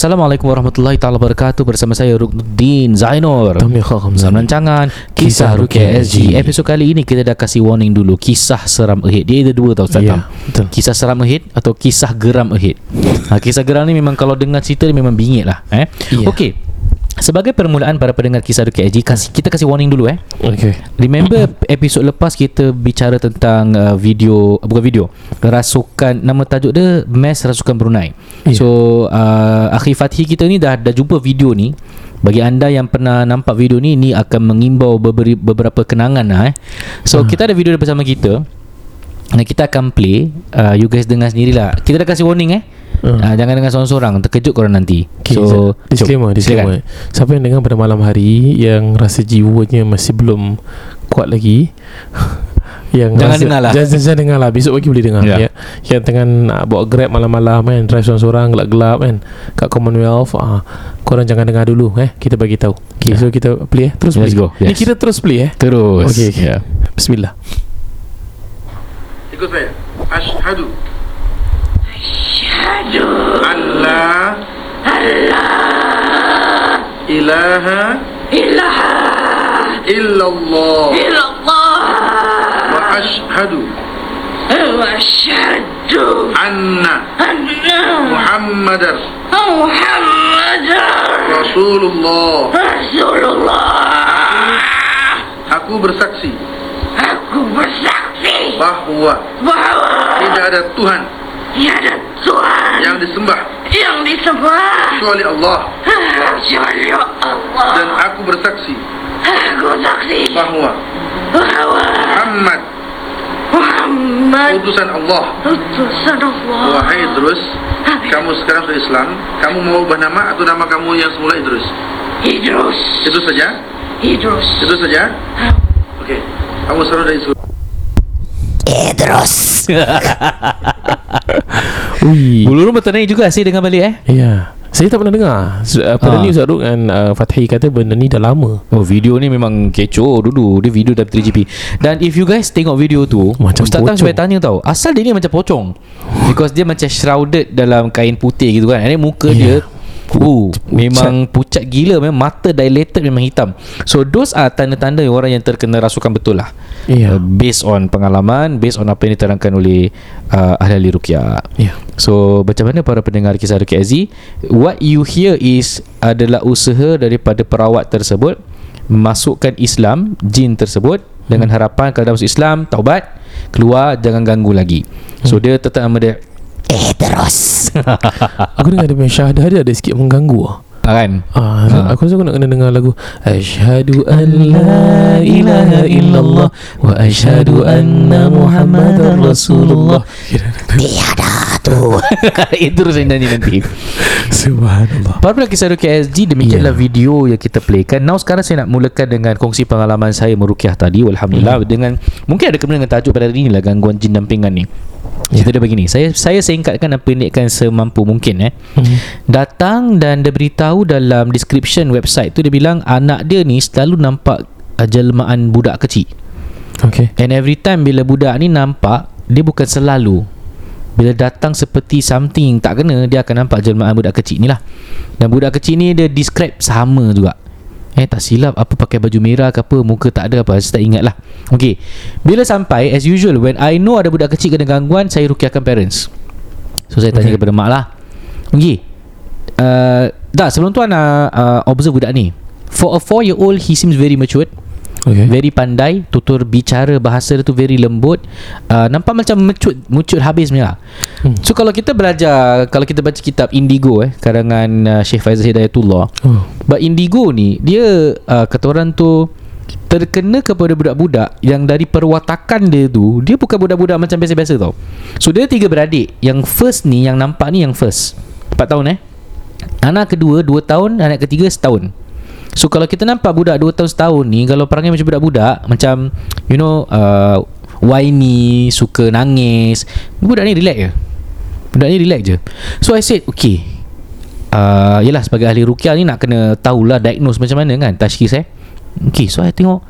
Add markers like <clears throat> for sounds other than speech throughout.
Assalamualaikum warahmatullahi taala wabarakatuh bersama saya Ruknuddin Zainur. Dalam rancangan Kisah Rukia SG Episod kali ini kita dah kasih warning dulu Kisah seram ahead Dia ada dua tau Ustaz Ya, Tam. betul. Kisah seram ahead Atau kisah geram ahead ha, Kisah geram ni memang Kalau dengar cerita Memang bingit lah eh? Ya. Okey Sebagai permulaan para pendengar kisah Rukia SG kasih, Kita kasih warning dulu eh Okay Remember episod lepas kita bicara tentang uh, video bukan video rasukan nama tajuk dia Mass Rasukan Brunei. Ya. So uh, Akhir Fathi kita ni dah dah jumpa video ni. Bagi anda yang pernah nampak video ni ni akan mengimbau beberapa, beberapa kenangan lah eh. So Ah. kita ada video bersama kita. Dan kita akan play uh, You guys dengar sendirilah Kita dah kasih warning eh Hmm. uh, Jangan dengar seorang-seorang Terkejut korang nanti Okay, So disclaimer, jom, disclaimer. Siapa yang dengar pada malam hari yang rasa jiwanya masih belum kuat lagi, <laughs> yang Jangan rasa, dengar lah. Jangan, jangan dengar lah. Besok pagi boleh dengar. Ya. Ya. Yang tengah nak bawa Grab malam-malam kan, drive seorang-seorang gelap-gelap kan, kat Commonwealth, ah, korang jangan dengar dulu eh. Kita bagi tahu. Okay, Ya. so kita play eh. Terus Let's play. go, Ni yes. kita terus play eh. Terus Okay, okay. Ya. Bismillah. Ikut saya. Ashhadu. Ashadu Allah. Allah. Ilaha. Ilaha. Illallah. Illallah. Wa ashadu Wa ashadu Anna. Anna. Muhammadar. Muhammadar. Rasulullah. Rasulullah. Aku bersaksi Aku bersaksi. Bahawa. Bahawa. Tidak ada Tuhan tiada Tuhan. Yang disembah. Yang disembah. Kecuali Allah. Kecuali Allah. Dan aku bersaksi. Aku saksi. Bahwa bahwa Muhammad. Muhammad. Utusan Allah. utusan Allah. Wahai Idrus, kamu sekarang sudah Islam, kamu mau ubah nama atau nama kamu yang semula Idrus? Idrus. Itu saja? Idrus. Itu saja? Oke. Kamu sekarang dari surga. <laughs> Ui. Bulu rumah ternaik juga sih Dengar balik eh Ya. Saya tak pernah dengar. Uh, Pada Ah. ni Ustaz Ruk dan uh, Fathi kata benda ni dah lama. Oh video ni memang kecoh dulu Dia video dari 3GP Dan if you guys tengok video tu Macam Ustaz Tam pocong. sampai tanya tau Asal dia ni macam pocong Because dia macam shrouded dalam kain putih gitu kan And then muka Ya. dia Pucat. memang pucat gila Memang mata dilated memang hitam So those are tanda-tanda orang yang terkena rasukan betul lah Ya. uh, Based on pengalaman Based on apa yang diterangkan oleh uh, ahli-ahli rukyah Ya. So macam mana para pendengar kisah Ruki Aziz What you hear is Adalah usaha daripada perawat tersebut Masukkan Islam Jin tersebut Dengan Hmm. harapan Kalau dah masuk Islam Taubat Keluar Jangan ganggu lagi So Hmm. dia tetap Eh terus <laughs> Aku dengar dia punya syahadah dia ada sikit mengganggu ah. Kan Ah, Ah. aku rasa aku nak kena dengar lagu Asyhadu an la ilaha illallah wa asyhadu anna Muhammadar Rasulullah. Tiada tu <laughs> Itu terus yang nyanyi nanti. Subhanallah. Para pendengar kisah Rukiah SG Demikianlah Ya. video yang kita playkan. Now sekarang saya nak mulakan dengan Kongsi pengalaman saya merukiah tadi. Alhamdulillah Dengan Mungkin ada kena dengan tajuk pada hari ni lah Gangguan jin dampingan ni. Cerita dia begini Saya saya singkatkan dan pendekkan semampu mungkin eh. Hmm. Datang dan dia beritahu dalam description website tu Dia bilang anak dia ni selalu nampak uh, jelmaan budak kecil. Okay. And every time bila budak ni nampak Dia bukan selalu Bila datang seperti something tak kena Dia akan nampak jelmaan budak kecil ni lah. Dan budak kecil ni dia describe sama juga. Eh tak silap apa pakai baju merah ke apa Muka tak ada apa Saya tak ingat lah. Okay Bila sampai as usual When I know ada budak kecil kena gangguan Saya rukiahkan parents. So saya tanya Okay. kepada mak lah. Okay uh, Dah sebelum tu Ana uh, observe budak ni. For a 4 year old He seems very matured Okay. Very pandai Tutur bicara bahasa dia tu very lembut. Uh, Nampak macam mecut Mecut habis punya. So kalau kita belajar Kalau kita baca kitab Indigo eh Karangan uh, Syekh Faizal Hidayatullah. Oh. But Indigo ni Dia uh, Kata orang tu Terkena kepada budak-budak Yang dari perwatakan dia tu Dia bukan budak-budak macam biasa-biasa tau. So dia tiga beradik. Yang first ni Yang nampak ni yang first. 4 tahun eh. Anak kedua 2 tahun Anak ketiga setahun So kalau kita nampak budak 2 tahun setahun ni Kalau perangai macam budak-budak Macam You know uh, Whiny Suka nangis Budak ni relax je. Budak ni relax je. So I said Okay uh, Yelah sebagai ahli rukyah ni Nak kena tahulah Diagnose macam mana kan Tashkis eh. Okay so I tengok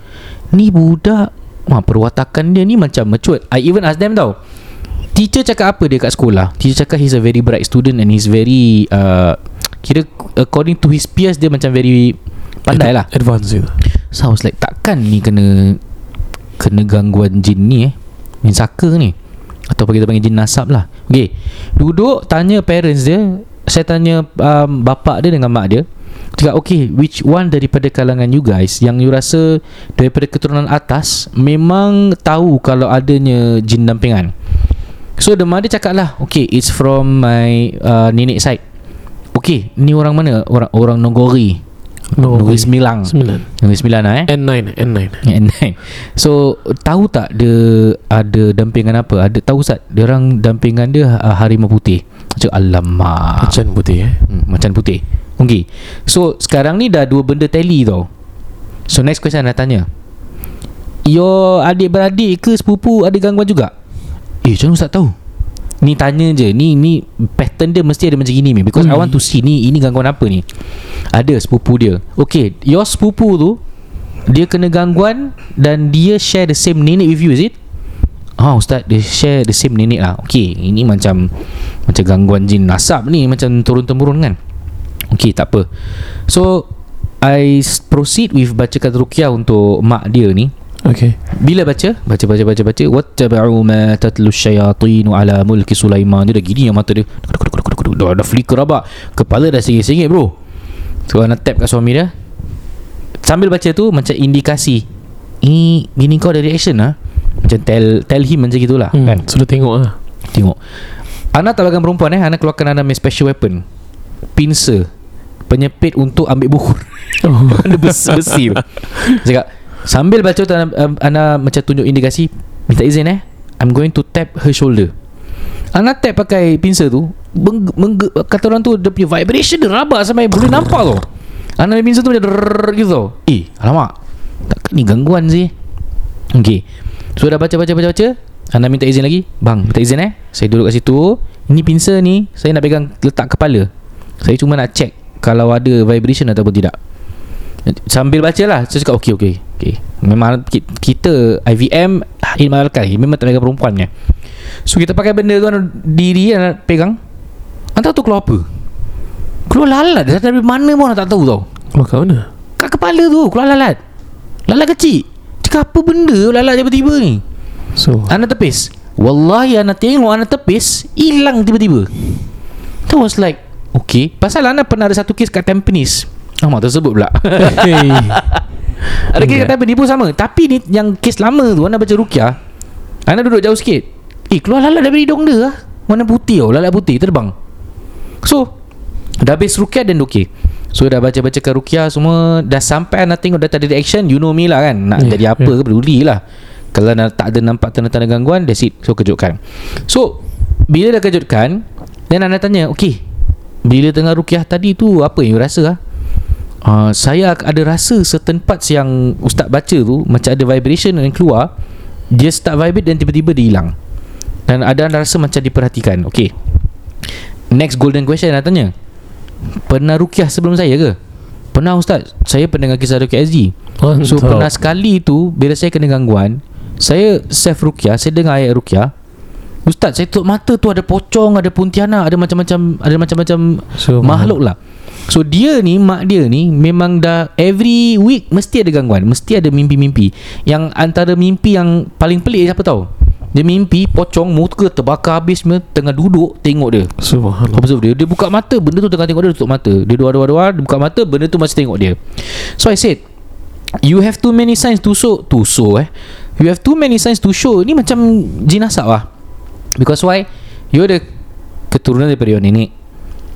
Ni budak Wah, perwatakan dia ni macam matured I even ask them tau Teacher cakap apa dia kat sekolah? Teacher cakap he's a very bright student And he's very uh, Kira according to his peers Dia macam very Pandai lah. Advance itu. So I was like Takkan ni kena Kena gangguan jin ni eh. Jin saka ni. Atau kita panggil jin nasab lah. Okay Duduk tanya parents dia. Saya tanya um, Bapak dia dengan mak dia. Cakap okay Which one daripada kalangan you guys Yang you rasa Daripada keturunan atas Memang tahu Kalau adanya jin dampingan? So the mother cakap lah Okay it's from my uh, Nenek side. Okay Ni orang mana? Orang orang Nogori No. Semilang. Sembilan. Negeri Sembilan lah eh? N9, N9. N9 So Tahu tak dia Ada dampingan apa? Ada tahu tak Dia orang dampingan dia uh, Harimau putih? Macam alamak. Macan putih eh. hmm, Macan putih. Okay So sekarang ni dah dua benda tally tau. So next question nak tanya. Your adik-beradik ke sepupu Ada gangguan juga? Eh macam mana Ustaz tahu Ni tanya je. Ni ni pattern dia mesti ada macam gini ni Because I want to see ni Ini gangguan apa ni? Ada sepupu dia. Okay Your sepupu tu Dia kena gangguan Dan dia share the same nenek with you is it? Ah Ustaz Dia share the same nenek lah. Okay Ini macam Macam gangguan jin nasab ni Macam turun-temurun kan? Okay tak apa. So I proceed with bacakan rukyah untuk mak dia ni Okay. bila baca? Baca baca baca baca. Wattaba'u ma tatlu syayatinu ala mulki Sulaiman. Dia dah gini yang mata dia. Dah ada flicker abak Kepala dah sengit-sengit bro. So Ana tap kat suami dia. Sambil baca tu Macam indikasi. Ini Bini kau ada reaction lah Macam tell Tell him macam gitulah Hmm. kan? Sudah tengok ah. Tengok. Ana tak lagan perempuan eh? Ana keluarkan Ana punya special weapon. Pincer. Penyepit untuk ambil buku Oh. <laughs> Besi. <laughs> Cakap Sambil baca tu Ana, Ana macam tunjuk indikasi Minta izin eh. I'm going to tap her shoulder. Ana tap pakai pincer tu meng, meng, Kata orang tu Dia punya vibration dia rabak Sampai boleh nampak tau. Ana punya pincer tu macam gitu tau. Eh alamak. Takkan ni gangguan sih. Okay So dah baca baca baca baca. Anda minta izin lagi. Bang minta izin eh. Saya duduk kat situ. Ini pincer ni Saya nak pegang letak kepala. Saya cuma nak check Kalau ada vibration ataupun tidak Sambil baca lah Saya cakap okay okay, okay. Memang ki- kita IVM Ilmu alkali Memang tak pegang perempuannya. So kita pakai benda tu Diri anda pegang. Anda tahu tu keluar apa? Keluar lalat. Dari mana pun tak tahu tau. Keluar kat mana? Kat kepala tu Keluar lalat. Lalat kecil. Cakap apa benda Lalat tiba-tiba ni? So, Ana tepis. Wallahi Ana tengok Ana tepis Hilang tiba-tiba. That was like Okay. Pasal Ana pernah ada satu kes kat Tampines Nama tersebut pula. Hey. <laughs> Ada kes kat Tampines pun sama. Tapi ni yang kes lama tu Ana baca rukyah Ana duduk jauh sikit. Eh keluar lalat dari hidung dia lah Warna putih tau Lalat putih terbang. So Dah habis rukyah dan okay So dah baca-bacakan rukyah semua Dah sampai Ana tengok dah tak ada reaction You know me lah kan. Nak Yeah, jadi apa yeah. ke peduli lah Kalau nak tak ada nampak tanda-tanda gangguan That's it. So kejutkan. So Bila dah kejutkan Then Ana tanya Okay Bila tengah rukyah tadi tu Apa yang you rasa lah uh, Saya ada rasa Certain parts yang Ustaz baca tu Macam ada vibration yang keluar Dia start vibrate Dan tiba-tiba dia hilang. Dan ada rasa macam diperhatikan. Okay Next golden question Ana tanya. Pernah rukyah sebelum saya ke? Pernah Ustaz? Saya pernah dengar kisah Rukyah SG So pernah sekali tu Bila saya kena gangguan Saya self rukyah Saya dengar ayat rukyah Ustaz saya tutup mata tu Ada pocong Ada puntianak Ada macam-macam Ada macam-macam So, Makhluk lah. So dia ni Mak dia ni Memang dah Every week Mesti ada gangguan Mesti ada mimpi-mimpi. Yang antara mimpi yang Paling pelik siapa tahu? Dia mimpi Pocong muka terbakar habis Tengah duduk Tengok dia. Subhanallah. Observe dia Dia buka mata Benda tu tengah tengok dia tutup mata. Dia dua-dua-dua Dia buka mata Benda tu masih tengok dia. So I said You have too many signs to show To show eh. You have too many signs to show. Ni macam jinasab lah Because why? You ada keturunan daripada your nenek.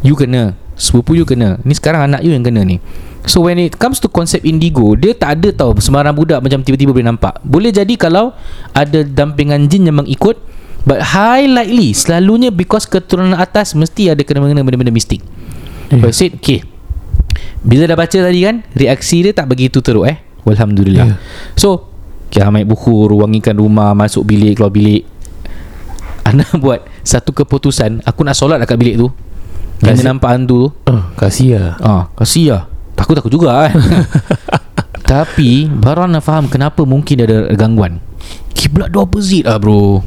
You kena. Sepupu you kena. Ni sekarang anak you yang kena ni. So when it comes to konsep indigo Dia tak ada tau Sembarang budak macam tiba-tiba boleh nampak. Boleh jadi kalau Ada dampingan jin yang mengikut But high likely Selalunya because keturunan atas Mesti ada kena-mengena benda-benda mistik. Yeah. But said Okay. Bila dah baca tadi kan Reaksi dia tak begitu teruk eh. Alhamdulillah Ya. So Okay ambil buku Ruangikan rumah Masuk bilik Keluar bilik Anda <laughs> buat Satu keputusan Aku nak solat dekat bilik tu. Kerana Kasih- nampak hantu tu. Oh, kasih lah. Ah, kasih lah. Takut takut juga kan? <laughs> Tapi Baru anda faham Kenapa mungkin dia ada gangguan. Kiblat dia opposite lah bro?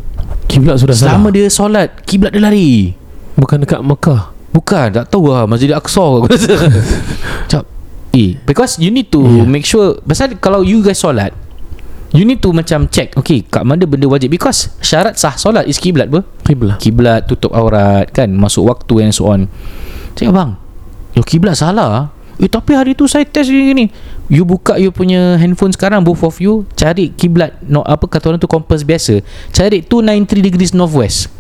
Kiblat sudah Selama salah. dia solat Kiblat dia lari. Bukan dekat Mekah. Bukan Tak tahu lah. Masjid Al-Aqsa aku rasa Macam Eh Because you need to Yeah. Make sure Pasal kalau you guys solat You need to macam check Okay kat mana benda wajib. Because syarat sah solat Is kiblat ber Kiblat. Kiblat tutup aurat Kan? Masuk waktu and so on. Cakap bang Yo kiblat salah Eh tapi hari tu saya test gini gini. You buka you punya handphone sekarang Both of you Cari kiblat no, Apa kata orang tu Compass biasa. Cari 293 degrees northwest.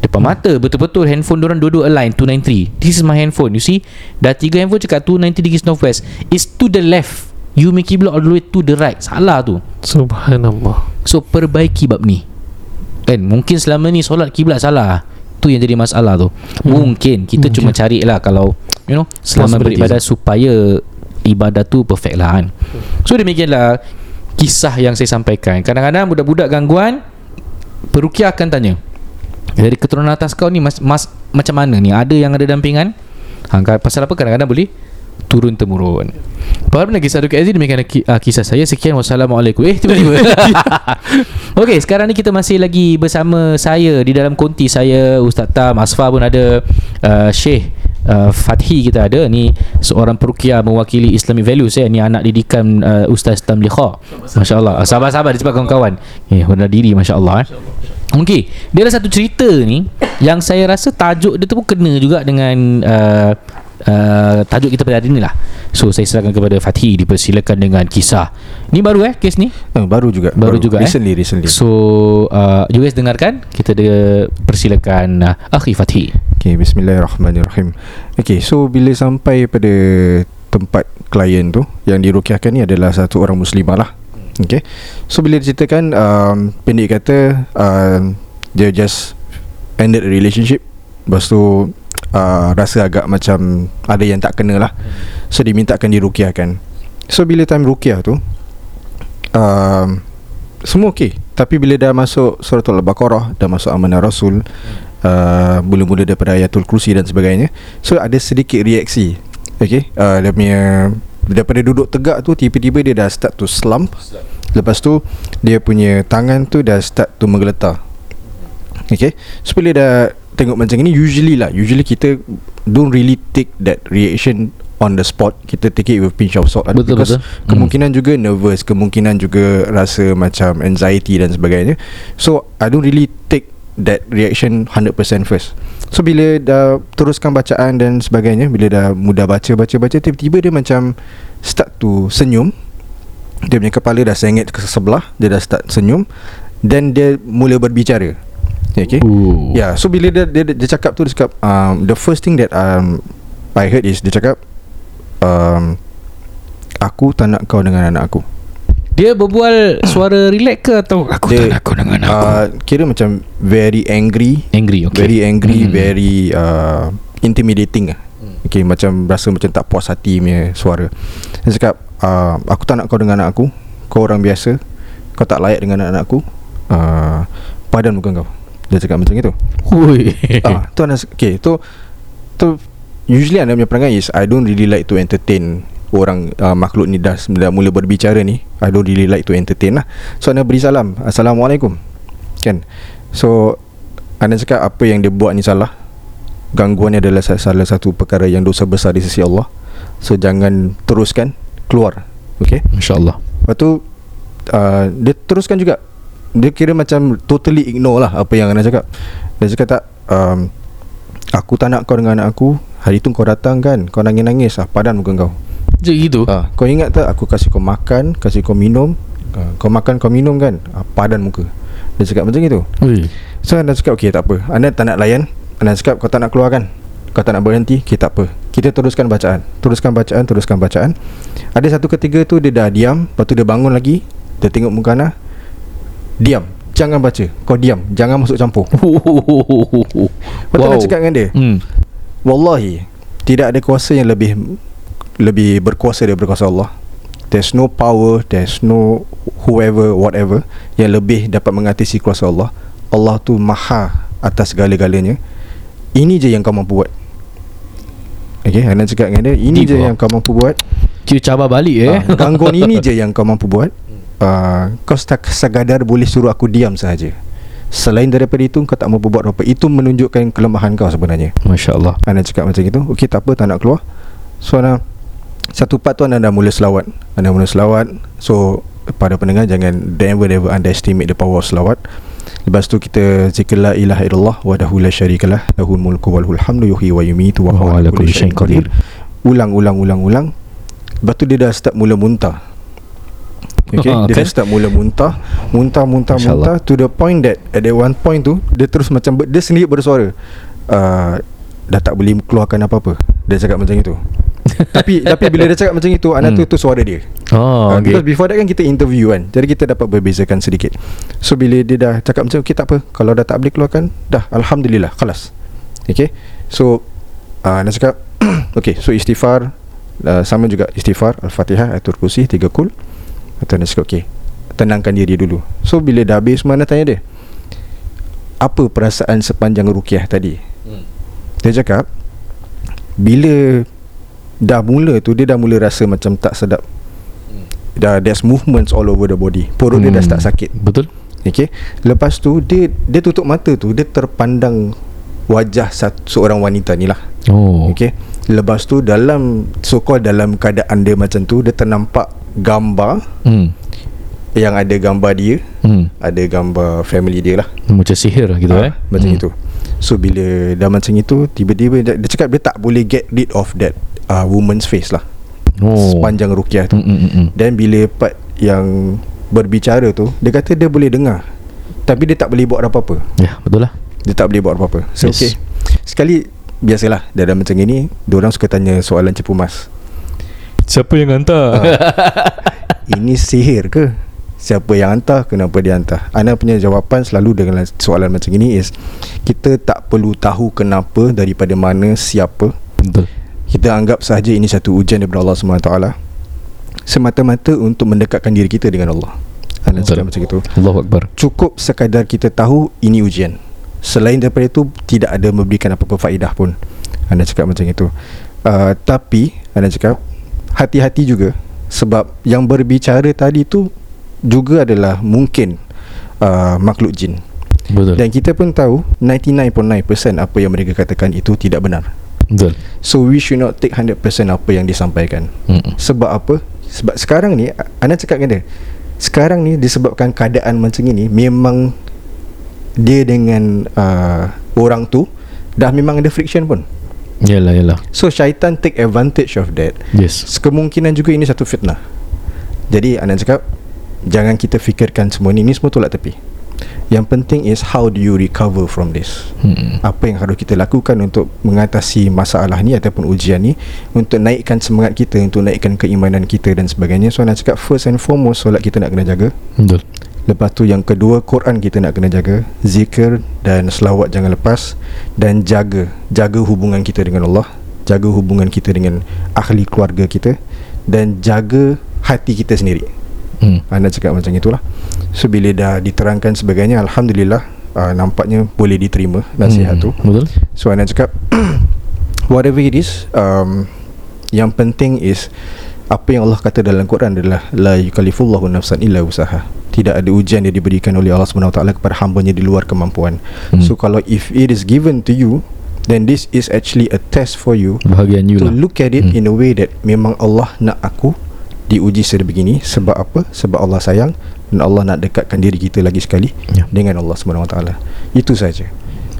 Depan mata Betul-betul handphone orang dua-dua align 293 This is my handphone You see? Dah tiga handphone cakap 290 degrees northwest. It's to the left You make kiblat all the way to the right. Salah tu. Subhanallah. So perbaiki bab ni. Kan? Mungkin selama ni Solat kiblat salah. Tu yang jadi masalah tu. Hmm. Mungkin. Kita hmm, cuma cari lah Kalau You know Selama beribadah Supaya Ibadah tu perfect lah kan? So demikianlah Kisah yang saya sampaikan. Kadang-kadang budak-budak gangguan Perukia akan tanya Dari keturunan atas kau ni mas, mas, Macam mana ni? Ada yang ada dampingan? Ha, Pasal apa? Kadang-kadang boleh Turun temurun. Baru lagi satu KZ Demikian ki- uh, kisah saya. Sekian. Wassalamualaikum. Eh tiba-tiba. <laughs> Okey sekarang ni kita masih lagi Bersama saya. Di dalam konti saya Ustaz Tam Asfar pun ada uh, Syekh Uh, Fathi kita ada. Ni seorang perukia mewakili Islamic values ya ni anak didikan uh, Ustaz Tam Likha masya-Allah. Ah, sabar-sabar cepat kawan-kawan. Eh rendah diri masya-Allah eh. Okey, dia ada satu cerita ni yang saya rasa tajuk dia tu pun kena juga dengan uh, uh, tajuk kita pada hari ni lah. So saya serahkan kepada Fathi dipersilakan dengan kisah. Ni baru eh kes ni? Eh, baru juga Baru juga, eh? recently recently So uh, you guys dengarkan kita ada persilakan uh, Akhi Fathi. Okay, bismillahirrahmanirrahim. Okay, so bila sampai pada tempat klien tu yang dirukiahkan ni adalah satu orang muslimah lah. Okay. So bila diceritakan um, pendek kata um, dia just ended a relationship. Lepas tu uh, rasa agak macam ada yang tak kena lah. So dimintakan dirukiahkan. So bila time rukiah tu um, semua okey. Tapi bila dah masuk suratul Al-Baqarah, dah masuk amanah Rasul, uh, mula-mula daripada ayatul kursi dan sebagainya. So ada sedikit reaksi. Okay uh, Dia punya Daripada duduk tegak tu Tiba-tiba dia dah start to slump Lepas tu Dia punya tangan tu dah start to menggeletar Okay So bila dah Tengok macam ni Usually lah Usually kita Don't really take that reaction On the spot. Kita take it with pinch of salt lah. Betul, Because betul. Kemungkinan juga nervous Kemungkinan juga Rasa macam Anxiety dan sebagainya. So I don't really take That reaction 100% first. So bila dah Teruskan bacaan dan sebagainya Bila dah mudah baca Baca-baca Tiba-tiba dia macam Start to senyum. Dia punya kepala dah sengit ke sebelah Dia dah start senyum. Dan dia mula berbicara Okay Ooh. Yeah, so bila dia, dia dia cakap tu dia cakap um, the first thing that um I heard is dia cakap um aku tak nak kau dengan anak aku. Dia berbual suara relax ke atau aku Dia, tak nak kau dengan aku. Uh, kira macam very angry, angry okay. very angry, Hmm. very uh, intimidating lah. Okay, macam rasa macam tak puas hati punya suara. Dia cakap uh, aku tak nak kau dengan anak aku. Kau orang biasa. Kau tak layak dengan anak aku. Uh, padan muka kau. Dia cakap macam itu. Hui. ah, tu anda okay, tu tu usually anda punya perangai is I don't really like to entertain orang uh, makhluk ni dah, dah mula berbicara ni. I don't really like to entertain lah. So anda beri salam. Assalamualaikum. Kan? So anda cakap apa yang dia buat ni salah. Gangguan ni adalah sa- salah satu perkara yang dosa besar di sisi Allah. So jangan teruskan keluar. Okay? Masya-Allah. Lepas tu uh, Dia teruskan juga Dia kira macam Totally ignore lah Apa yang anda cakap. Dia cakap tak um, Aku tak nak kau dengan anak aku. Hari tu kau datang kan Kau nangis-nangis. Lah Padan muka kau. Je gitu. ha, Kau ingat tak Aku kasih kau makan Kasih kau minum. Ha, Kau makan kau minum kan. Ha, Padan muka. Dia cakap macam itu Hui. So anda cakap Okay tak apa. Anda tak nak layan. Anak cakap kau tak nak keluar kan Kau tak nak berhenti. Okay tak apa. Kita teruskan bacaan. Teruskan bacaan Teruskan bacaan. Ada satu ketiga tu Dia dah diam. Lepas tu dia bangun lagi. Dia tengok muka Ana Diam. Jangan baca. Kau diam. Jangan masuk campur. <laughs> Lepas tu Ana cakap dengan dia? Hmm. Wallahi Tidak ada kuasa yang lebih Lebih berkuasa daripada kuasa Allah. There's no power There's no Whoever Whatever Yang lebih dapat mengatasi kuasa Allah. Allah tu maha Atas segala-galanya. Ini je yang kau mampu buat. Okay Ana cakap dengan dia Ini Deep, je oh. yang kau mampu buat. Dia cabar balik eh. Ah, Gangguan ini je yang kau mampu buat uh, Kau setak sekadar boleh suruh aku diam sahaja. Selain daripada itu Kau tak mampu buat apa. Itu menunjukkan kelemahan kau sebenarnya. Masya Allah Ana cakap macam itu. Okey tak apa tak nak keluar. So Ana Satu part tu Ana dah mula selawat. Ana mula selawat. So Pada pendengar Jangan never never underestimate The power of selawat. Lepas tu kita Zikir la ilaha illallah Wadahu la syarikalah Lahul mulku walhul hamdu Yuhi wa yumitu Wa huwa ala kulli syai'in qadir. Ulang ulang ulang ulang. Lepas tu dia dah start mula muntah Okay, Ah, dia dah start mula muntah Muntah, muntah, Masya Allah. muntah To the point that At that one point tu Dia terus macam ber, Dia sendiri bersuara uh, Dah tak boleh keluarkan apa-apa. Dia cakap macam itu. <laughs> Tapi tapi bila dia cakap macam itu Anak tu Hmm. tu suara dia. Oh uh, okay. Because before that kan kita interview kan Jadi kita dapat berbezakan sedikit. So bila dia dah cakap macam Okay tak apa Kalau dah tak boleh keluarkan Dah Alhamdulillah Kelas Okay? So uh, Nak cakap <clears throat> Okay so istighfar uh, Sama juga istighfar Al-Fatihah Ayatul Kursi Tiga kul Atau nak cakap okay Tenangkan diri dulu. So bila dah habis Mana tanya dia Apa perasaan sepanjang rukiah tadi? Hmm. Dia cakap Bila Dah mula tu Dia dah mula rasa macam tak sedap. Dah there's movements all over the body. Perut hmm. dia dah start sakit. Betul. Okay. Lepas tu Dia dia tutup mata tu Dia terpandang Wajah satu, seorang wanita ni lah. Oh. Okay. Lepas tu dalam So called dalam keadaan dia macam tu Dia ternampak gambar. Hmm. Yang ada gambar dia Hmm. Ada gambar family dia lah. Macam sihir lah gitu Ah, eh? Macam hmm. itu. So bila dah macam itu Tiba-tiba dia, dia cakap dia tak boleh get rid of that uh, Woman's face lah. Oh. Sepanjang rukiah tu. Hmm, hmm, hmm, hmm. Dan bila part yang berbicara tu Dia kata dia boleh dengar. Tapi dia tak boleh buat apa-apa. Ya betul lah. Dia tak boleh buat apa-apa. So Yes. okay. Sekali Biasalah Dalam macam ini Diorang suka tanya soalan cepu mas Siapa yang hantar? <laughs> Ini sihir ke? Siapa yang hantar Kenapa dia hantar? Ana punya jawapan selalu dengan soalan macam ini is Kita tak perlu tahu kenapa Daripada mana Siapa. Betul. Kita anggap sahaja ini satu ujian daripada Allah SWT Semata-mata untuk mendekatkan diri kita dengan Allah. Ana cakap macam itu. Allahu Akbar. Cukup sekadar kita tahu ini ujian. Selain daripada itu Tidak ada memberikan apa-apa faedah pun. Anda cakap macam itu. Uh, Tapi Anda cakap Hati-hati juga. Sebab yang berbicara tadi tu Juga adalah mungkin uh, Makhluk jin. Betul. Dan kita pun tahu 99.9% apa yang mereka katakan itu tidak benar. Betul. So we should not take 100% apa yang disampaikan. Hmm. sebab apa? Sebab sekarang ni Ana cakap dengan dia Sekarang ni disebabkan keadaan macam ini Memang Dia dengan uh, Orang tu Dah memang ada friction pun Yalah yalah. So syaitan take advantage of that. Yes. Kemungkinan juga ini satu fitnah. Jadi Ana cakap Jangan kita fikirkan semua ni Ini semua tolak tepi. Yang penting is How do you recover from this? Hmm. apa yang harus kita lakukan untuk mengatasi masalah ni ataupun ujian ni untuk naikkan semangat kita untuk naikkan keimanan kita dan sebagainya. So nak cakap first and foremost solat kita nak kena jaga. Betul lepas tu yang kedua Quran kita nak kena jaga. Zikir dan selawat jangan lepas. Dan jaga. Jaga hubungan kita dengan Allah. Jaga hubungan kita dengan ahli keluarga kita. Dan jaga hati kita sendiri. Hmm. anda cakap macam itulah. So bila dah diterangkan sebagainya Alhamdulillah uh, Nampaknya boleh diterima Nasihat Hmm. tu. Betul. So anda cakap <coughs> Whatever it is um, Yang penting is Apa yang Allah kata dalam Quran adalah La yukalifullahu nafsan illa usaha Tidak ada ujian yang diberikan oleh Allah SWT Kepada hambanya di luar kemampuan Hmm. So kalau if it is given to you Then this is actually a test for you Bahagian you to lah look at it Hmm. in a way that memang Allah nak aku diuji sebegini sebab apa? Sebab Allah sayang dan Allah nak dekatkan diri kita lagi sekali Ya. dengan Allah Subhanahu Wa Taala. Itu saja.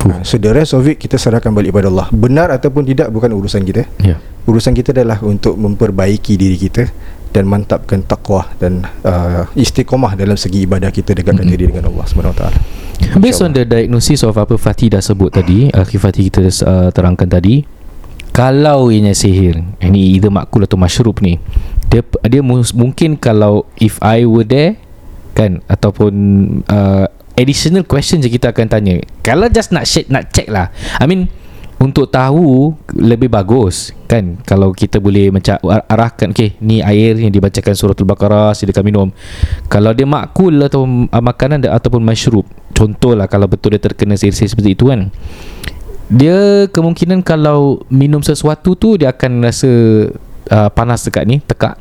Ha, so the rest of it kita serahkan balik pada Allah. Benar ataupun tidak bukan urusan kita. Ya Urusan kita adalah untuk memperbaiki diri kita dan mantapkan takwa dan uh, istiqomah dalam segi ibadah kita dekatkan Mm-mm. diri dengan Allah Subhanahu Wa Taala. Based on the diagnosis of apa Fatih dah sebut tadi Akhi Fatih kita uh, terangkan tadi Kalau ianya sihir Ini either makul atau masyrub ni Dia dia mus- mungkin kalau If I were there Kan Ataupun uh, Additional questions yang kita akan tanya. Kalau just nak check, nak check lah. I mean untuk tahu lebih bagus kan? Kalau kita boleh macam ar- arahkan okey ni air yang dibacakan surah al-baqarah silakan minum. Kalau dia makul atau uh, makanan dia, ataupun masyrub contohlah kalau betul dia terkena sihir-sihir seperti itu kan? Dia kemungkinan kalau minum sesuatu tu dia akan rasa uh, panas dekat ni tekak.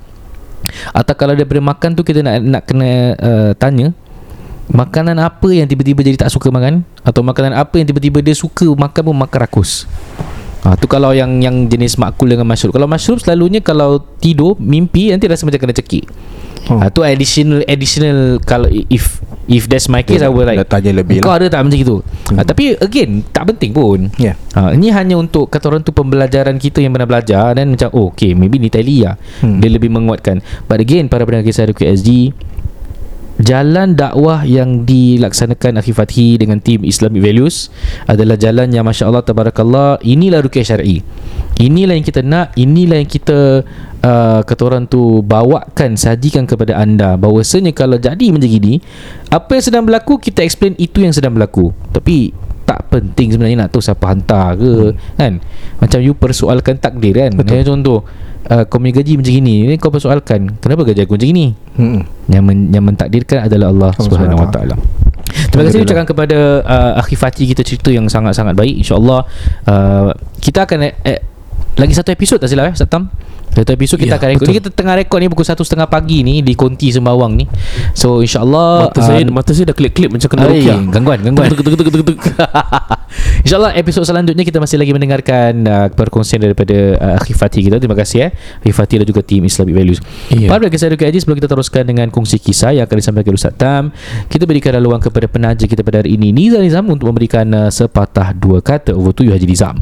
Atau kalau daripada makan tu kita nak nak kena uh, tanya makanan apa yang tiba-tiba jadi tak suka makan atau makanan apa yang tiba-tiba dia suka makan pun makan rakus Ha, tu kalau yang yang jenis makul dengan masyrub. Kalau masyrub selalunya kalau tidur mimpi nanti rasa macam kena cekik. Oh. Ha, tu additional additional kalau if if that's my case Dia I will like tanya lebih Kau lah. ada tak macam itu? Ha, tapi again tak penting pun. Ya. Ha, ini hanya untuk kata orang tu pembelajaran kita yang pernah belajar dan macam oh okay maybe ni tali lah. Hmm. Dia lebih menguatkan. But again para pendengar kisah QSD Jalan dakwah yang dilaksanakan Akhi Fathi dengan tim Islamic Values adalah jalan yang Masya Allah Tabarakallah inilah rukyah syar'i. Inilah yang kita nak inilah yang kita uh, kata orang tu bawakan sajikan kepada anda. Bahawasanya kalau jadi macam gini apa yang sedang berlaku kita explain itu yang sedang berlaku. Tapi tak penting sebenarnya nak tahu siapa hantar ke kan? Macam you persoalkan takdir kan? Betul. contoh uh, kau punya gaji macam gini ni kau persoalkan kenapa gaji aku macam gini Hmm. yang men, yang mentakdirkan adalah Allah Allah Subhanahu Wa Taala. Terima kasih ucapkan kepada uh, Akhi Fatih kita cerita yang sangat-sangat baik insyaallah uh, kita akan eh, lagi satu episod tak silap eh Satam satu episod kita Ya, akan rekod betul. ni kita tengah rekod ni pukul 1.30 pagi ni di Konti Sembawang ni so insyaallah Mata saya uh, mata saya dah klip-klip macam kena Ay, rukyah. gangguan gangguan. <laughs> InsyaAllah episod selanjutnya kita masih lagi mendengarkan uh, perkongsian daripada uh, Akhi Fatih kita. Terima kasih eh. Akhi Fatih dan juga tim Islamic Values. Iya. Pada kisah Duka Haji sebelum kita teruskan dengan kongsi kisah yang akan disampaikan Ustaz Tam, kita berikan ruang kepada penaja kita pada hari ini Nizam Nizam untuk memberikan uh, sepatah dua kata over to you Haji Nizam.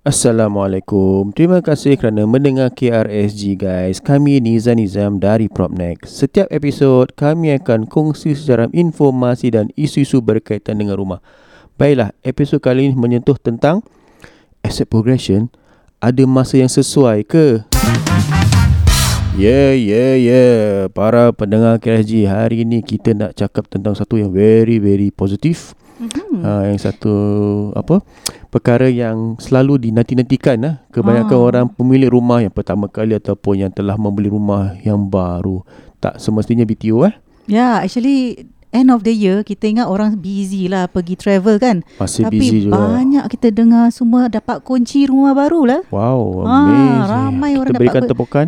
Assalamualaikum. Terima kasih kerana mendengar KRSG guys. Kami Nizam Nizam dari Propnex. Setiap episod kami akan kongsi secara informasi dan isu-isu berkaitan dengan rumah. Baiklah, episod kali ini menyentuh tentang asset progression. Ada masa yang sesuai ke? Yeah, yeah. Yeah. Para pendengar KRSG, hari ini kita nak cakap tentang satu yang very, very positif. Mm-hmm. Uh, yang satu apa perkara yang selalu dinanti-nantikan lah. Kebanyakan Ah. orang pemilik rumah yang pertama kali ataupun yang telah membeli rumah yang baru. Tak semestinya BTO eh. Ya, actually end of the year kita ingat orang busy lah pergi travel kan. Masih Tapi busy juga. banyak kita dengar semua dapat kunci rumah baru lah. Wow, Ah, amazing. ramai kita orang dapat berikan ber- tepukan.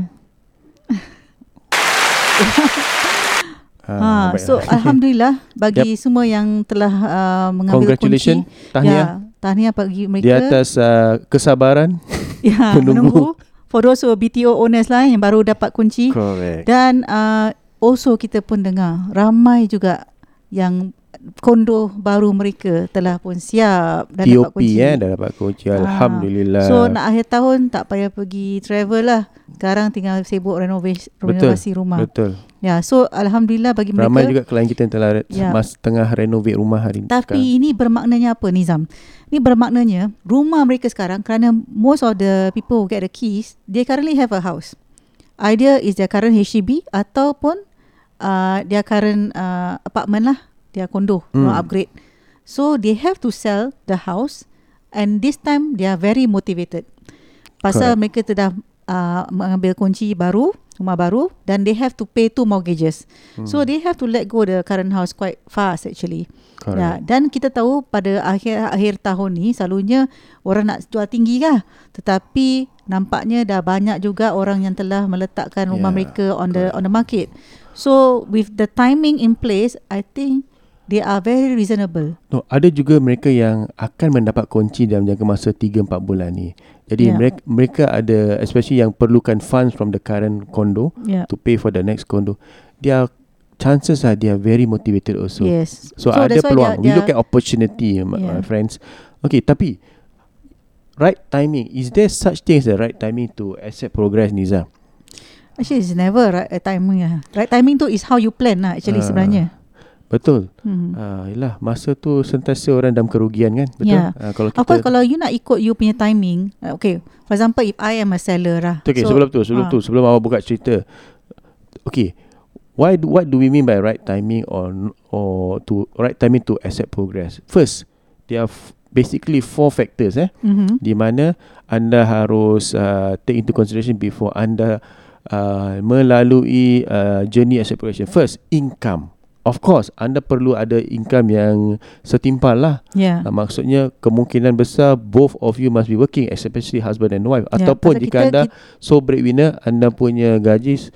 Ha, baiklah. so <laughs> alhamdulillah bagi semua yang telah uh, mengambil Congratulations. kunci. Tahniah. Ya, tahniah bagi mereka. Di atas uh, kesabaran. <laughs> ya, <laughs> menunggu. menunggu. For those who are BTO owners lah yang baru dapat kunci. Correct. Dan uh, also kita pun dengar ramai juga yang kondo baru mereka telah pun siap dan dapat TOP kunci. eh dah dapat kunci. Ah. Alhamdulillah. So nak akhir tahun tak payah pergi travel lah. Sekarang tinggal sibuk renovasi, Betul. renovasi rumah. Betul. Ya, so alhamdulillah bagi mereka. Ramai juga klien kita yang telah Ya. mas tengah renovate rumah hari ini. Tapi ini bermaknanya apa Nizam? Ini bermaknanya rumah mereka sekarang kerana most of the people who get the keys, they currently have a house. Either is their current HDB ataupun uh, their current uh, apartment lah, their condo, Hmm. upgrade. So they have to sell the house and this time they are very motivated. Pasal Correct. mereka telah uh, mengambil kunci baru, rumah baru dan they have to pay two mortgages. Hmm. So they have to let go the current house quite fast actually. Correct. Ya, dan kita tahu pada akhir akhir tahun ni selalunya orang nak jual tinggi kah. Tetapi nampaknya dah banyak juga orang yang telah meletakkan rumah Yeah, mereka on the on the market. So with the timing in place, I think they are very reasonable. No, ada juga mereka yang akan mendapat kunci dalam jangka masa 3 4 bulan ni. Jadi Yeah. mereka mereka ada especially yang perlukan funds from the current condo Yeah. to pay for the next condo. Their chances are they are very motivated also. yes. So, so ada that's why peluang. they We are- look at opportunity, my, Yeah. my friends. Okay, tapi right timing. Is there such thing as the right timing to accept progress, Niza? Actually, it's never right uh, timing. lah. Right timing tu is how you plan lah actually Ah, sebenarnya. Betul. Hmm. Ah, yelah, masa tu sentiasa orang dalam kerugian kan? Betul? Yeah. Ah, kalau kita Of course, kalau you nak ikut you punya timing, uh, okay, for example, if I am a seller lah. Okay, so, sebelum tu, sebelum ah, tu, sebelum awak buka cerita. Okay, why do, what do we mean by right timing or or to right timing to accept progress? First, there are f- basically four factors eh, mhm. di mana anda harus uh, take into consideration before anda uh, melalui uh, journey accept progression. First, income. Of course, anda perlu ada income yang setimpal lah. Yeah. Uh, maksudnya kemungkinan besar both of you must be working especially husband and wife Yeah, ataupun jika kita- anda kita- sole breadwinner anda punya gaji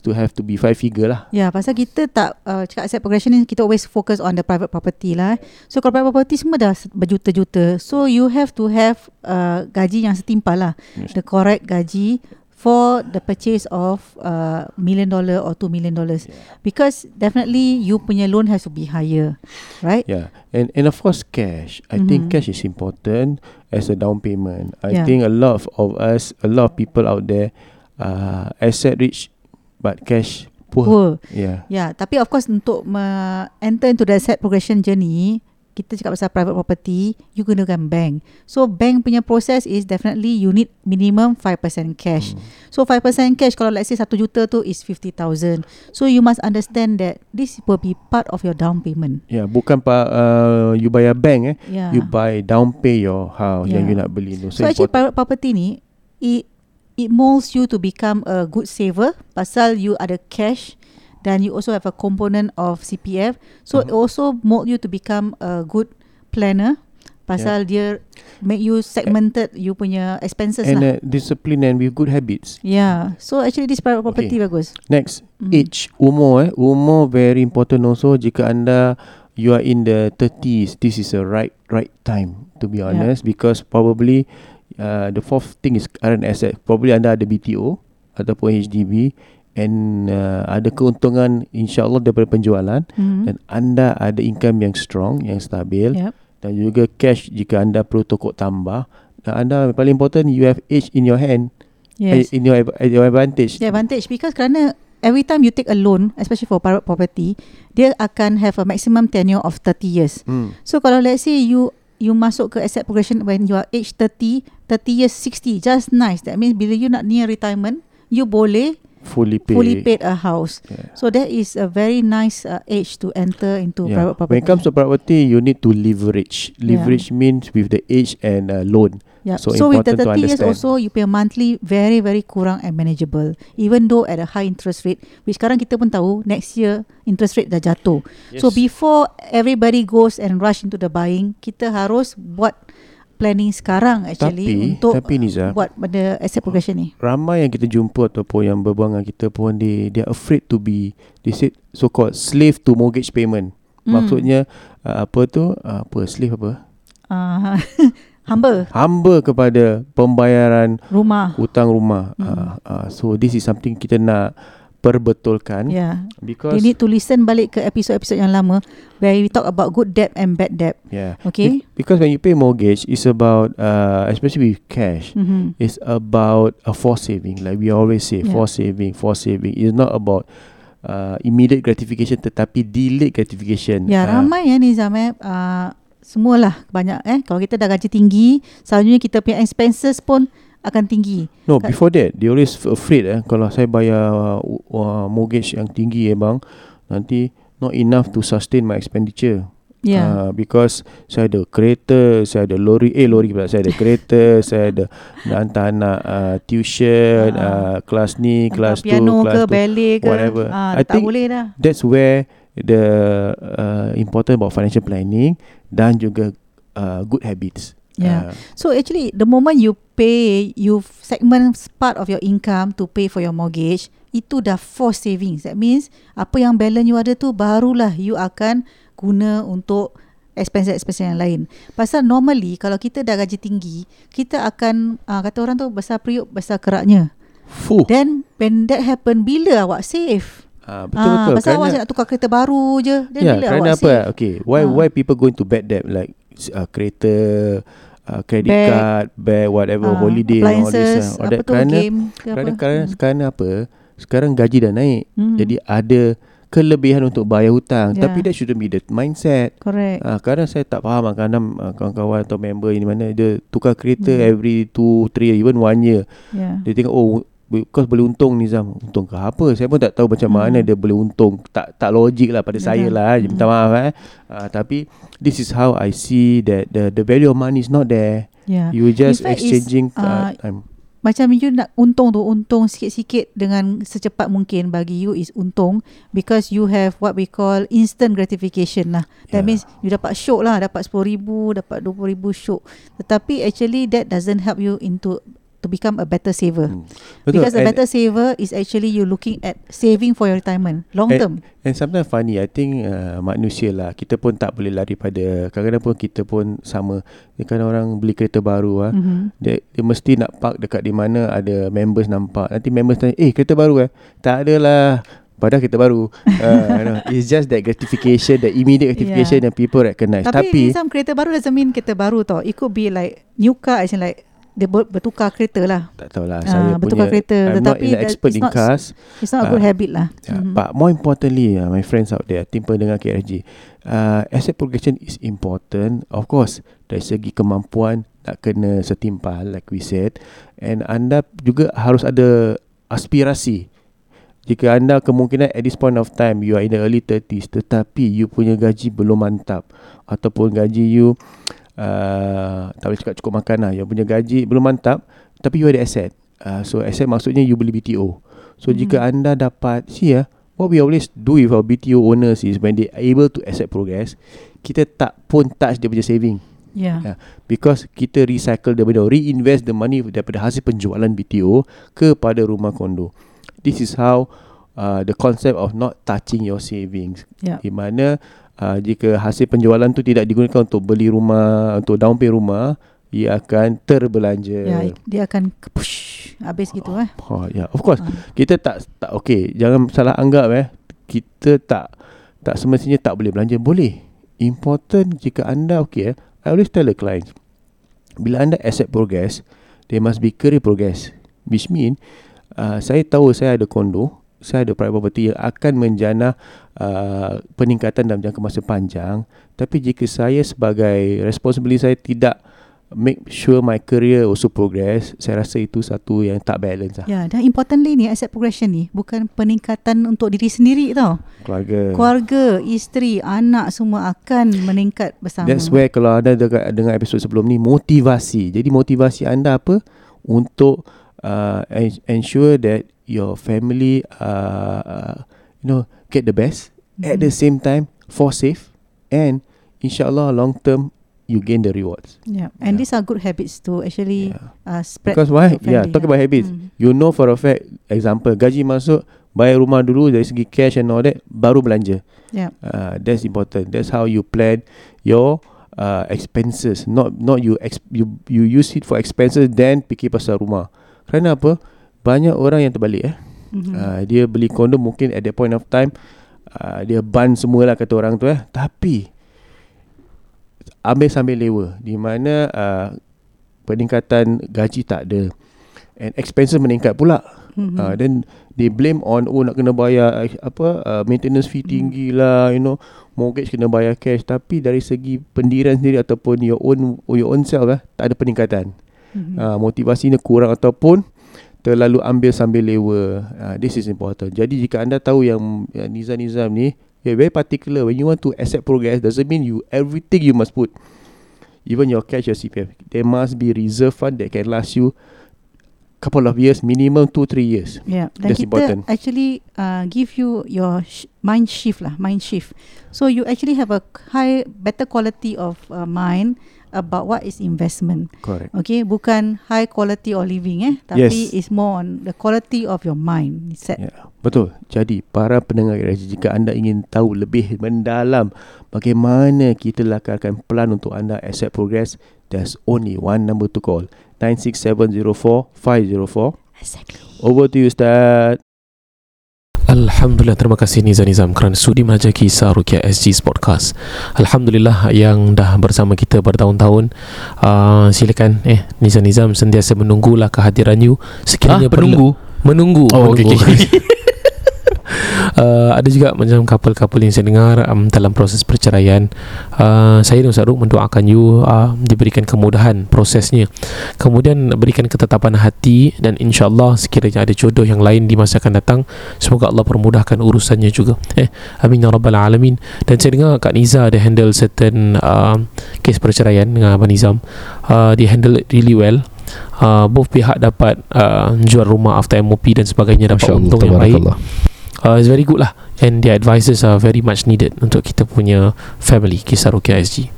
to have to be five figure lah. Ya, pasal kita tak uh, cakap asset progression ni kita always focus on the private property lah. eh. So kalau private property semua dah berjuta-juta. So you have to have uh, gaji yang setimpal lah. Yes. The correct gaji for the purchase of uh, million dollar or two million dollars. Because definitely you punya loan has to be higher, right? Yeah. And and of course cash. I think Mhm. cash is important as a down payment. I Yeah. think a lot of, us, a lot of people out there uh, asset rich but cash poor. Poor. Yeah. Ya, tapi of course untuk me- enter into the asset progression journey, kita cakap pasal private property, you gunakan bank. So bank punya process is definitely you need minimum 5% cash. Hmm. So 5% cash kalau let's say 1 juta tu is 50,000. So you must understand that this will be part of your down payment. Yeah, bukan pa uh, you bayar bank eh. Yeah. You buy down pay your house yang Yeah. you nak beli tu. So actually private property ni it it molds you to become a good saver pasal you ada cash dan you also have a component of CPF. So it Uh-huh. also mold you to become a good planner pasal dia make you segmented you punya expenses and lah. uh, discipline and with good habits. yeah. So actually this private property Okay. bagus. Next, Mhm. age, umur eh. Umur very important also jika anda you are in the 30s, this is a right right time to be Yeah. honest because probably uh, the fourth thing is current asset. Probably anda ada BTO ataupun HDB and uh, ada keuntungan insyaallah daripada penjualan Mhm. dan anda ada income yang strong, yang stabil Yep. dan juga cash jika anda perlu tokok tambah dan anda paling important you have age in your hand Yes. eh, in your your advantage The advantage because kerana every time you take a loan, especially for private property, dia akan have a maximum tenure of 30 years. Hmm. So kalau let's say you you masuk ke asset progression when you are age 30, 30 years 60, just nice. That means bila you nak near retirement, you boleh fully paid fully paid a house. Yeah. So that is a very nice uh, age to enter into Yeah. private property. When it comes to property, you need to leverage. Yeah. Leverage means with the age and uh, loan. Yeah. So, So, with the important to 30 years also you pay monthly very very kurang and manageable. Even though at a high interest rate, which sekarang kita pun tahu next year interest rate dah jatuh. So Yes. before everybody goes and rush into the buying, kita harus buat planning sekarang actually Tapi- untuk tapi Niza, buat benda asset progression ni. Ramai yang kita jumpa ataupun yang berbual dengan kita pun they they are afraid to be they said so called slave to mortgage payment. Hmm. Maksudnya uh, apa tu? Uh, apa slave apa? Uh, hamba Hamba kepada pembayaran rumah. hutang rumah. Hmm. Uh, uh, so this is something kita nak perbetulkan Yeah. because You need to listen balik ke episod-episod yang lama where we talk about good debt and bad debt. yeah. Okay? Be- because when you pay mortgage, it's about uh, especially with cash. Mhm. It's about a forced saving. Like we always say, Yeah. forced saving, forced saving. It's not about uh, immediate gratification tetapi delayed gratification. Ya, Uh, ramai ya Nizam eh. Uh, semualah banyak eh. Kalau kita dah gaji tinggi, selalunya kita punya expenses pun akan tinggi. No, Kat- before that, they always afraid eh kalau saya bayar uh, uh, mortgage yang tinggi eh bang, nanti not enough to sustain my expenditure. Ya. Uh, because saya ada kereta, saya ada lori, eh lori pula, saya ada kereta, <laughs> saya ada nak hantar anak uh, tuition, Ah. uh, kelas ni, kelas tu, piano kelas ke, tu, ballet ke. whatever. Ah, I tak think boleh dah. that's where the uh, important about financial planning dan juga uh, good habits. Yeah. Uh, So actually the moment you pay you segment part of your income to pay for your mortgage itu dah forced savings that means apa yang balance you ada tu barulah you akan guna untuk expenses-expenses yang lain pasal normally kalau kita dah gaji tinggi kita akan uh, kata orang tu besar periuk besar keraknya Fuh. then when that happen bila awak save Ah, betul betul. Ah, pasal awak nak tukar kereta baru je then ya, bila kerana awak apa? save Okay, why Ah. why people going to bad debt like uh, kereta, uh, credit Bag. card, bag, whatever, Ah, holiday, all this. Uh, all apa that. tu, kerana game ke kerana apa. kerana Hmm. sekarang apa? Sekarang gaji dah naik, Hmm. jadi ada kelebihan untuk bayar hutang. Ya. Tapi that shouldn't be the mindset. correct Ah, kadang saya tak faham ah, kadang ah, kawan-kawan atau member ini mana dia tukar kereta Hmm. every 2 3 even 1 year. yeah Dia tengok oh Because boleh untung Nizam Untung ke apa Saya pun tak tahu macam Hmm. mana Dia boleh untung Tak tak logik lah pada saya Betul. lah Hmm. Minta maaf eh uh, Tapi This is how I see That the the value of money is not there yeah You just In fact, is, exchanging uh, uh, time macam you nak untung tu untung sikit-sikit dengan secepat mungkin bagi you is untung because you have what we call instant gratification lah. That Yeah. means you dapat syok lah, dapat RM10,000, dapat RM20,000 syok. Tetapi actually that doesn't help you into to become a better saver. Hmm. Because a better saver is actually you looking at saving for your retirement long And- term. And sometimes funny I think uh, manusia lah Kita pun tak boleh lari pada Kadang-kadang pun kita pun sama Kadang orang beli kereta baru ah, Mhm. dia, dia mesti nak park dekat di mana ada members nampak Nanti members tanya Eh kereta baru eh Tak ada lah Padahal kereta baru <laughs> uh, you know, It's just that gratification That immediate gratification Yeah. That people recognize Tapi, Tapi some kereta baru doesn't mean kereta baru tau. It could be like new car as in like dia ber- bertukar kereta lah. Tak tahulah Ah, Saya bertukar punya kereta. I'm not Tetapi in that- expert it's in not- cars It's not a good Ah, habit lah. Yeah, Mhm. But more importantly, uh, my friends out there, tim pendengar KRG, uh, asset progression is important. Of course, dari segi kemampuan nak kena setimpal, like we said. And anda juga harus ada aspirasi. Jika anda kemungkinan at this point of time you are in the early 30s tetapi you punya gaji belum mantap ataupun gaji you uh, tak boleh cakap cukup makan lah. Yang punya gaji belum mantap tapi you ada asset. Uh, so asset maksudnya you beli BTO. So Mhm. jika anda dapat see ya, what we always do with our BTO owners is when they able to asset progress, kita tak pun touch dia punya saving. Yeah. Yeah. Because kita recycle daripada reinvest the money daripada hasil penjualan BTO kepada rumah kondo. This is how uh, the concept of not touching your savings. Yeah. Di mana uh, jika hasil penjualan tu tidak digunakan untuk beli rumah, untuk down pay rumah, ia akan terbelanja. Ya, dia akan push habis gitu eh. Oh, ya, yeah. of course. Ah. Kita tak tak okey, jangan salah anggap eh. Kita tak tak semestinya tak boleh belanja. Boleh. Important jika anda okey eh. I always tell the clients bila anda asset progress, there must be career progress. Which mean uh, saya tahu saya ada kondo, saya ada private property yang akan menjana uh, peningkatan dalam jangka masa panjang. Tapi jika saya sebagai responsibility saya tidak make sure my career also progress, saya rasa itu satu yang tak balance lah. Ya, dan importantly ni asset progression ni bukan peningkatan untuk diri sendiri tau. Keluarga. Keluarga, isteri, anak semua akan meningkat bersama. That's where kalau anda dekat, dengar episod sebelum ni motivasi. Jadi motivasi anda apa untuk uh, en- ensure that your family uh, uh, you know get the best at the same time for safe and insyaallah long term you gain the rewards. Yeah, and these are good habits to actually uh, spread. Because why? Yeah, talk about habits. Mm. You know for a fact, example, gaji masuk, bayar rumah dulu dari segi cash and all that, baru belanja. Yeah. Uh, that's important. That's how you plan your uh, expenses. Not not you ex- you you use it for expenses then fikir pasal rumah. Kerana apa? Banyak orang yang terbalik eh. Mhm. Uh, dia beli kondo mungkin at that point of time uh, dia ban semualah kata orang tu eh. Tapi ambil sambil lewa di mana uh, peningkatan gaji tak ada and expenses meningkat pula. Mhm. Uh, then they blame on oh nak kena bayar eh, apa uh, maintenance fee tinggi lah you know mortgage kena bayar cash tapi dari segi pendirian sendiri ataupun your own your own self eh tak ada peningkatan. Mhm. Uh, motivasinya kurang ataupun terlalu ambil sambil lewa. Uh, this is important. Jadi jika anda tahu yang, yang nizam-nizam ni you're very particular when you want to accept progress doesn't mean you everything you must put even your cash your CPF there must be reserve fund that can last you couple of years minimum 2 3 years Yeah, dan that's kita important actually uh, give you your sh- mind shift lah, mind shift. So you actually have a high, better quality of uh, mind about what is investment. Correct. Okay, bukan high quality of living eh, tapi Yes. is more on the quality of your mind. Set. Ya, betul. Jadi para pendengar RSG jika anda ingin tahu lebih mendalam bagaimana kita lakarkan plan untuk anda accept progress, there's only one number to call. 96704 Exactly. Over to you Ustaz. Alhamdulillah terima kasih Nizam Nizam kerana sudi mengajar kisah Rukia SG Sportcast. Alhamdulillah yang dah bersama kita bertahun-tahun. Uh, silakan eh Nizam Nizam sentiasa menunggulah kehadiran you sekiranya Ah, penunggu? perlu- menunggu. Oh, okey, menunggu. okey. Uh, ada juga macam couple-couple yang saya dengar um, dalam proses perceraian uh, saya dan Ustaz Ruk mendoakan you uh, diberikan kemudahan prosesnya. Kemudian berikan ketetapan hati dan insyaAllah sekiranya ada jodoh yang lain di masa akan datang semoga Allah permudahkan urusannya juga. Eh amin ya rabbal alamin. Dan saya dengar Kak Niza ada handle certain uh, kes perceraian dengan Abang Nizam. Uh, dia handle it really well. Uh, both pihak dapat uh, jual rumah after MOP dan sebagainya dapat Masya Allah, untung yang baik. tabarakallah. Uh, it's very good lah. And their advices are very much needed untuk kita punya family kisah Rukia SG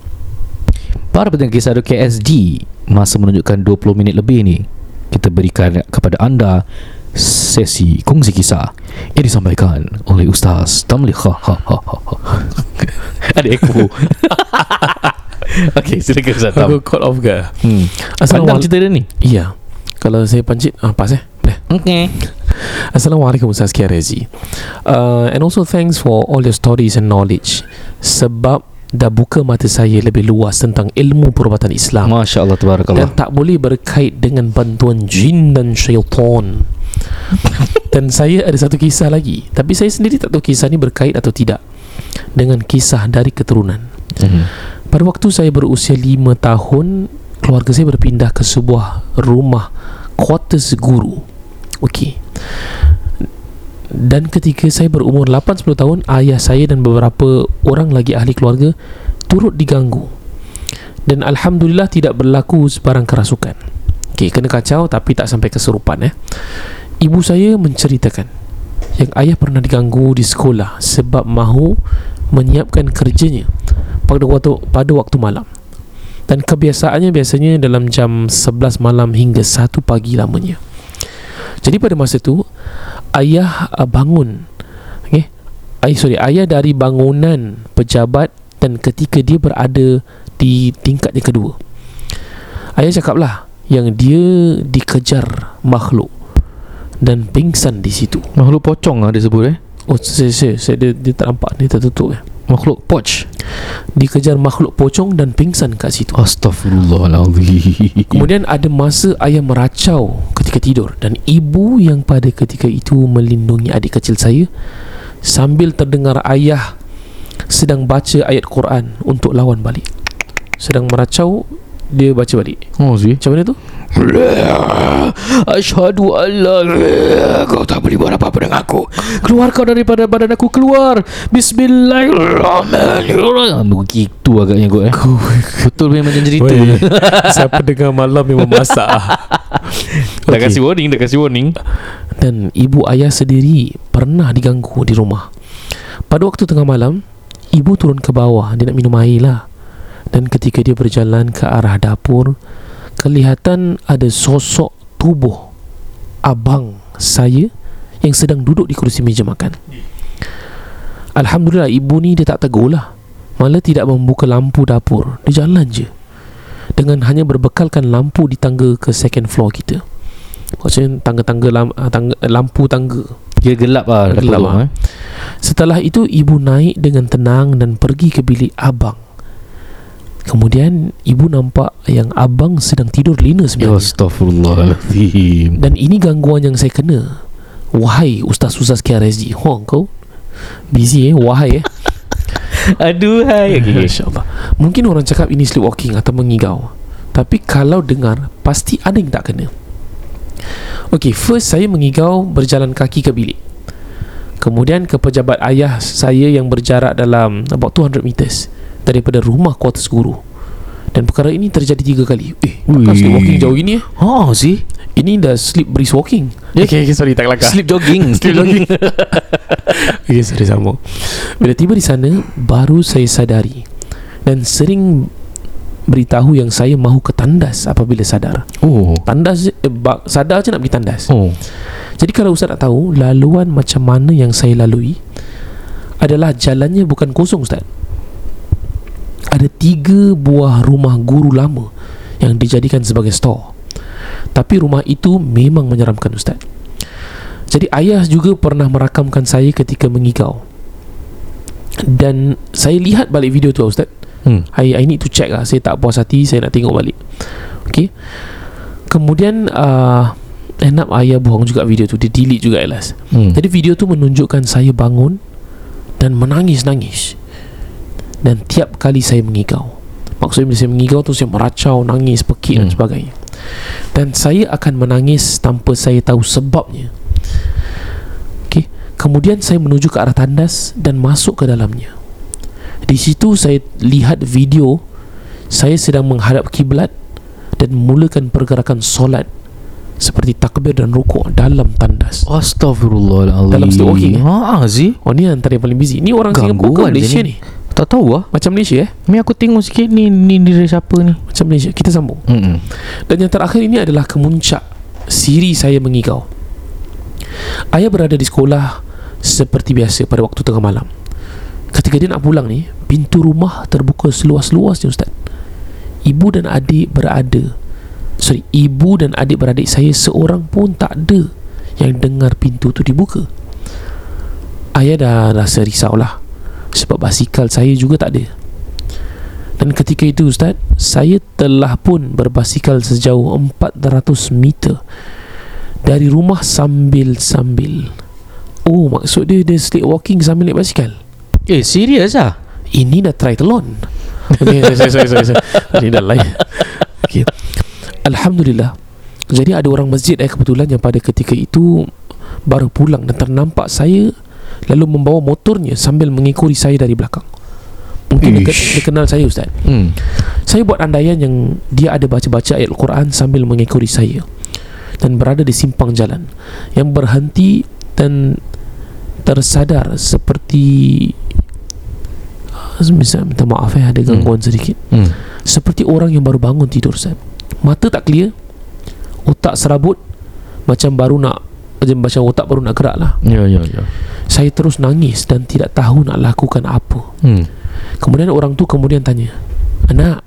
Para pendengar kisah Rukia SG Masa menunjukkan 20 minit lebih ni Kita berikan kepada anda Sesi kongsi kisah. Yang disampaikan oleh Ustaz Tamli. Ha, ha, ha, ha, ha. <laughs> Ada echo. <laughs> Okay silakan Ustaz Tam. Aku caught off guard hmm. Pandang cerita dia ni? Iya. Kalau saya pancit ah, pas eh Okay Assalamualaikum Ustaz Kia Rezi uh, And also thanks for all your stories and knowledge Sebab dah buka mata saya lebih luas tentang ilmu perubatan Islam Masya Allah dan Tabarakallah tak boleh berkait dengan bantuan jin dan syaitan. <laughs> dan saya ada satu kisah lagi, tapi saya sendiri tak tahu kisah ni berkait atau tidak dengan kisah dari keturunan. Mhm. Pada waktu saya berusia 5 tahun, keluarga saya berpindah ke sebuah rumah quarters guru. Okey. Dan ketika saya berumur 8-10 tahun, ayah saya dan beberapa orang lagi ahli keluarga turut diganggu. Dan Alhamdulillah tidak berlaku sebarang kerasukan. Okey, kena kacau tapi tak sampai kesurupan eh. Ibu saya menceritakan yang ayah pernah diganggu di sekolah sebab mahu menyiapkan kerjanya pada waktu pada waktu malam. Dan kebiasaannya biasanya dalam jam 11 malam hingga 1 pagi lamanya. Jadi pada masa tu ayah uh, bangun. Okey. Ayah sorry, ayah dari bangunan pejabat dan ketika dia berada di tingkat yang kedua. Ayah cakaplah yang dia dikejar makhluk dan pingsan di situ. Makhluk pocong lah dia sebut eh Oh, saya, saya, saya dia, dia tak nampak, dia tertutup eh. Makhluk poch Dikejar makhluk pocong dan pingsan kat situ. Astaghfirullahaladzim Kemudian ada masa ayah meracau ketika tidur dan ibu yang pada ketika itu melindungi adik kecil saya sambil terdengar ayah sedang baca ayat Quran untuk lawan balik. Sedang meracau dia baca balik. Oh sih Macam mana tu? Asyhadu an la Kau tak boleh buat apa-apa dengan aku. Keluar kau daripada badan aku Keluar. Bismillahirrahmanirrahim. Begitu agaknya kot eh. <laughs> Betul memang macam cerita. <laughs> Siapa dengar malam memang masak <laughs> Dah kasih warning Dah kasih warning. Dan ibu ayah sendiri pernah diganggu di rumah. Pada waktu tengah malam, ibu turun ke bawah, dia nak minum air lah. Dan ketika dia berjalan ke arah dapur, kelihatan ada sosok tubuh abang saya yang sedang duduk di kerusi meja makan. Alhamdulillah ibu ni dia tak tegur lah. Malah tidak membuka lampu dapur. Dia jalan je. Dengan hanya berbekalkan lampu di tangga ke second floor kita. Maksudnya tangga-tangga lam, ah, tangga, lampu tangga Dia gelap lah Gelap dapur tu, lah. eh. Setelah itu ibu naik dengan tenang dan pergi ke bilik abang. Kemudian ibu nampak yang abang sedang tidur lina Ya sebenarnya. Astaghfirullahaladzim Dan ini gangguan yang saya kena. Wahai Ustaz-Ustaz KRSG. Wah kau busy eh. Wahai eh. <laughs> Aduh hai <laughs> okay. Allah. Mungkin orang cakap ini sleepwalking atau mengigau. Tapi kalau dengar, pasti ada yang tak kena. Okay, first saya mengigau berjalan kaki ke bilik. Kemudian ke pejabat ayah saya yang berjarak dalam about 200 meters daripada rumah quarters guru. Dan perkara ini terjadi tiga kali. Eh, takkan sleep walking jauh ini eh? Oh sih Ini dah sleep brisk walking. Eh, Okay, okay sorry tak kelakar. Sleep jogging <laughs> Sleep jogging. <laughs> Okay sorry sambung Bila tiba di sana Baru saya sadari Dan sering Beritahu yang saya mahu ke tandas Apabila sadar Oh Tandas eh, bak, Sadar je nak pergi tandas Oh Jadi kalau Ustaz nak tahu Laluan macam mana yang saya lalui Adalah jalannya bukan kosong Ustaz Ada tiga buah rumah guru lama Yang dijadikan sebagai store. Tapi rumah itu memang menyeramkan Ustaz. Jadi ayah juga pernah merakamkan saya ketika mengigau. Dan saya lihat balik video tu Ustaz. Hmm. I, I need to check lah. Saya tak puas hati Saya nak tengok balik. Okay Kemudian uh, End up ayah buang juga video tu. Dia delete juga Elas Hmm. Jadi video tu menunjukkan Saya bangun Dan menangis-nangis Dan tiap kali saya mengigau Maksudnya bila saya mengigau tu Saya meracau Nangis, pekik dan Hmm. sebagainya Dan saya akan menangis Tanpa saya tahu sebabnya Okay Kemudian saya menuju ke arah tandas Dan masuk ke dalamnya di situ saya lihat video saya sedang menghadap kiblat dan memulakan pergerakan solat seperti takbir dan rukuk dalam tandas. Astaghfirullahaladzim Dalam state walking, eh? Haa Zee Oh ni antara yang paling busy. Ni orang Singapura ke Malaysia ni? Tak tahu lah Macam Malaysia eh? Ni aku tengok sikit ni Ni dari siapa ni Macam Malaysia. Kita sambung. Mm-mm. Dan yang terakhir ini adalah kemuncak siri saya mengigau. Ayah berada di sekolah seperti biasa pada waktu tengah malam. Ketika dia nak pulang ni, pintu rumah terbuka seluas-luasnya Ustaz. Ibu dan adik berada. Sorry, ibu dan adik beradik saya seorang pun tak ada yang dengar pintu tu dibuka. Ayah dah rasa risau lah sebab basikal saya juga tak ada. Dan ketika itu Ustaz Saya telah pun berbasikal sejauh 400 meter Dari rumah sambil-sambil Oh maksud dia Dia sleep walking sambil naik basikal Eh serius lah Ini dah triathlon Okay sorry sorry sorry, sorry. Ini dah lain okay. Alhamdulillah Jadi ada orang masjid eh kebetulan Yang pada ketika itu Baru pulang dan ternampak saya Lalu membawa motornya Sambil mengikuri saya dari belakang. Mungkin dia, dia kenal saya Ustaz. Hmm. Saya buat andaian yang Dia ada baca-baca ayat Al-Quran Sambil mengikuri saya Dan berada di simpang jalan Yang berhenti Dan Tersadar seperti ah, Misal minta maaf eh Ada gangguan sedikit. Hmm. Seperti orang yang baru bangun tidur Ustaz. Mata tak clear Otak serabut Macam baru nak Macam macam otak baru nak gerak lah. Ya ya ya. Saya terus nangis Dan tidak tahu nak lakukan apa. Hmm. Kemudian orang tu kemudian tanya Anak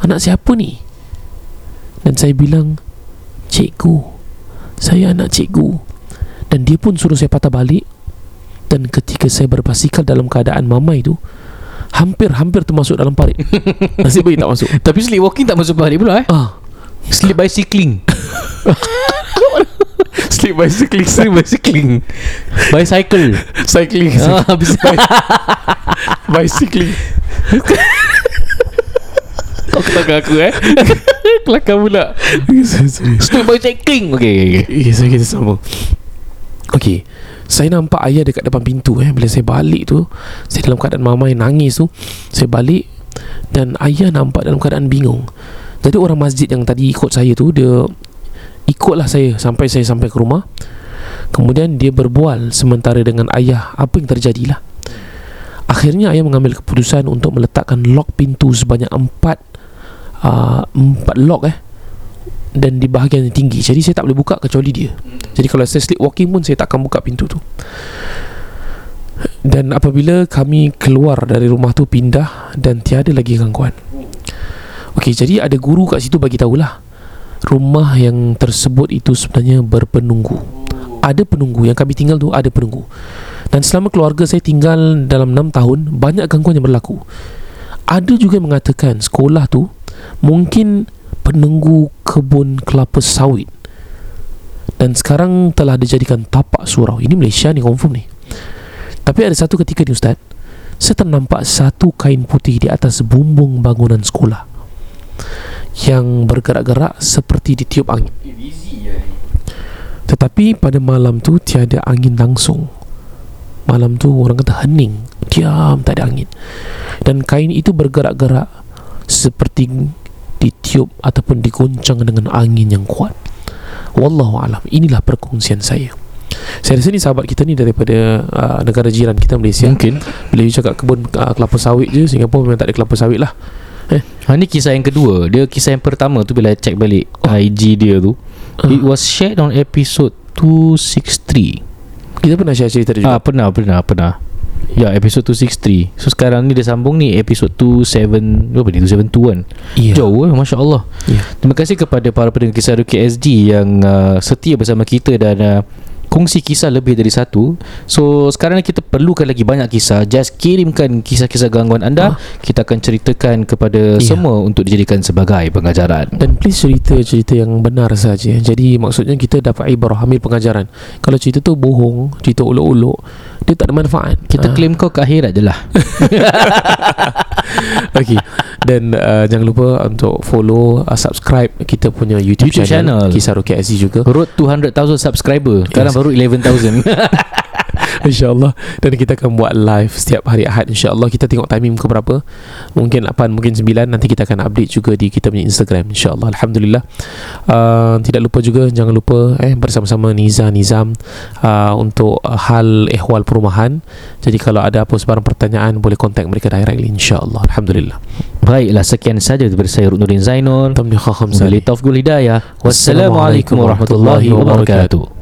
Anak siapa ni? Dan saya bilang Cikgu. Saya anak cikgu. Dan dia pun suruh saya patah balik. Dan ketika saya berbasikal dalam keadaan mamai tu Hampir-hampir termasuk dalam parit. <laughs> Nasib baik tak masuk. Tapi sleep walking tak masuk balik pula eh? Ah, Sleep bicycling <laughs> Sleep bicycling Sleep bicycling. Bicycle. Cycling ah, bisa. Bicycling. Kau kelakar aku eh? <laughs> Kelakar pula. Sleep bicycling. Okay okay, okay. Okay, so kita sambung. Okay. Saya nampak ayah dekat depan pintu eh. Bila saya balik tu Saya dalam keadaan mama yang nangis tu Saya balik Dan ayah nampak dalam keadaan bingung. Jadi orang masjid yang tadi ikut saya tu Dia Ikutlah saya Sampai saya sampai ke rumah. Kemudian dia berbual Sementara dengan ayah. Apa yang terjadilah? Akhirnya ayah mengambil keputusan Untuk meletakkan lock pintu Sebanyak empat uh, lock eh dan di bahagian yang tinggi. Jadi saya tak boleh buka kecuali dia. Jadi kalau saya sleep walking pun saya tak akan buka pintu tu. Dan apabila kami keluar dari rumah tu pindah dan tiada lagi gangguan. Okey, jadi ada guru kat situ bagi tahulah rumah yang tersebut itu sebenarnya berpenunggu. Ada penunggu yang kami tinggal tu ada penunggu. Dan selama keluarga saya tinggal dalam 6 tahun banyak gangguan yang berlaku. Ada juga yang mengatakan sekolah tu mungkin penunggu kebun kelapa sawit. Dan sekarang telah dijadikan tapak surau. Ini Malaysia ni confirm ni. Tapi ada satu ketika ni Ustaz saya ternampak satu kain putih di atas bumbung bangunan sekolah yang bergerak-gerak seperti ditiup angin. Tetapi pada malam tu tiada angin langsung. Malam tu orang kata hening. Diam tak ada angin. Dan kain itu bergerak-gerak seperti ditiup ataupun diguncang dengan angin yang kuat. Wallahu alam. Inilah perkongsian saya. Saya rasa ni sahabat kita ni daripada uh, negara jiran kita Malaysia. Mungkin. Bila you cakap kebun uh, kelapa sawit je. Singapura memang tak ada kelapa sawit lah. Ha, Ni kisah yang kedua Dia kisah yang pertama tu Bila check balik oh. IG dia tu It was shared on episode 263 Kita pernah share cerita dia juga. Ah pernah pernah pernah. Ya episode 263 So sekarang ni dia sambung ni Episode 27 Apa ni 272 kan Ya. Jauh eh Masya Allah Ya. Terima kasih kepada para pendengar kisah KSG Yang uh, setia bersama kita Dan uh, kongsi kisah lebih dari satu So sekarang ni kita perlukan lagi banyak kisah Just kirimkan kisah-kisah gangguan anda Kita akan ceritakan kepada Ya. semua Untuk dijadikan sebagai pengajaran Dan please cerita-cerita yang benar saja. Jadi maksudnya kita dapat ibarah ambil pengajaran. Kalau cerita tu bohong, cerita ulok-ulok, dia tak ada manfaat. Kita Ah. claim kau ke akhirat je lah <laughs> Okey. Dan uh, jangan lupa untuk follow, uh, subscribe kita punya YouTube, YouTube channel. Kisah Ruki Aziz juga. Road 200,000 subscriber Sekarang Yes. baru 11,000 <laughs> <laughs> InsyaAllah. Dan kita akan buat live Setiap hari Ahad InsyaAllah. Kita tengok timing ke berapa? Mungkin 8 Mungkin 9 Nanti kita akan update juga Di kita punya Instagram InsyaAllah. Alhamdulillah. Uh, Tidak lupa juga Jangan lupa eh Bersama-sama Niza Nizam uh, Untuk uh, hal ehwal perumahan. Jadi kalau ada apa sebarang pertanyaan Boleh contact mereka directly InsyaAllah. Alhamdulillah. Baiklah sekian saja daripada saya Nurin Zainul. Tamni Khakham Wabillahi taufiq wal hidayah. Wassalamualaikum warahmatullahi wabarakatuh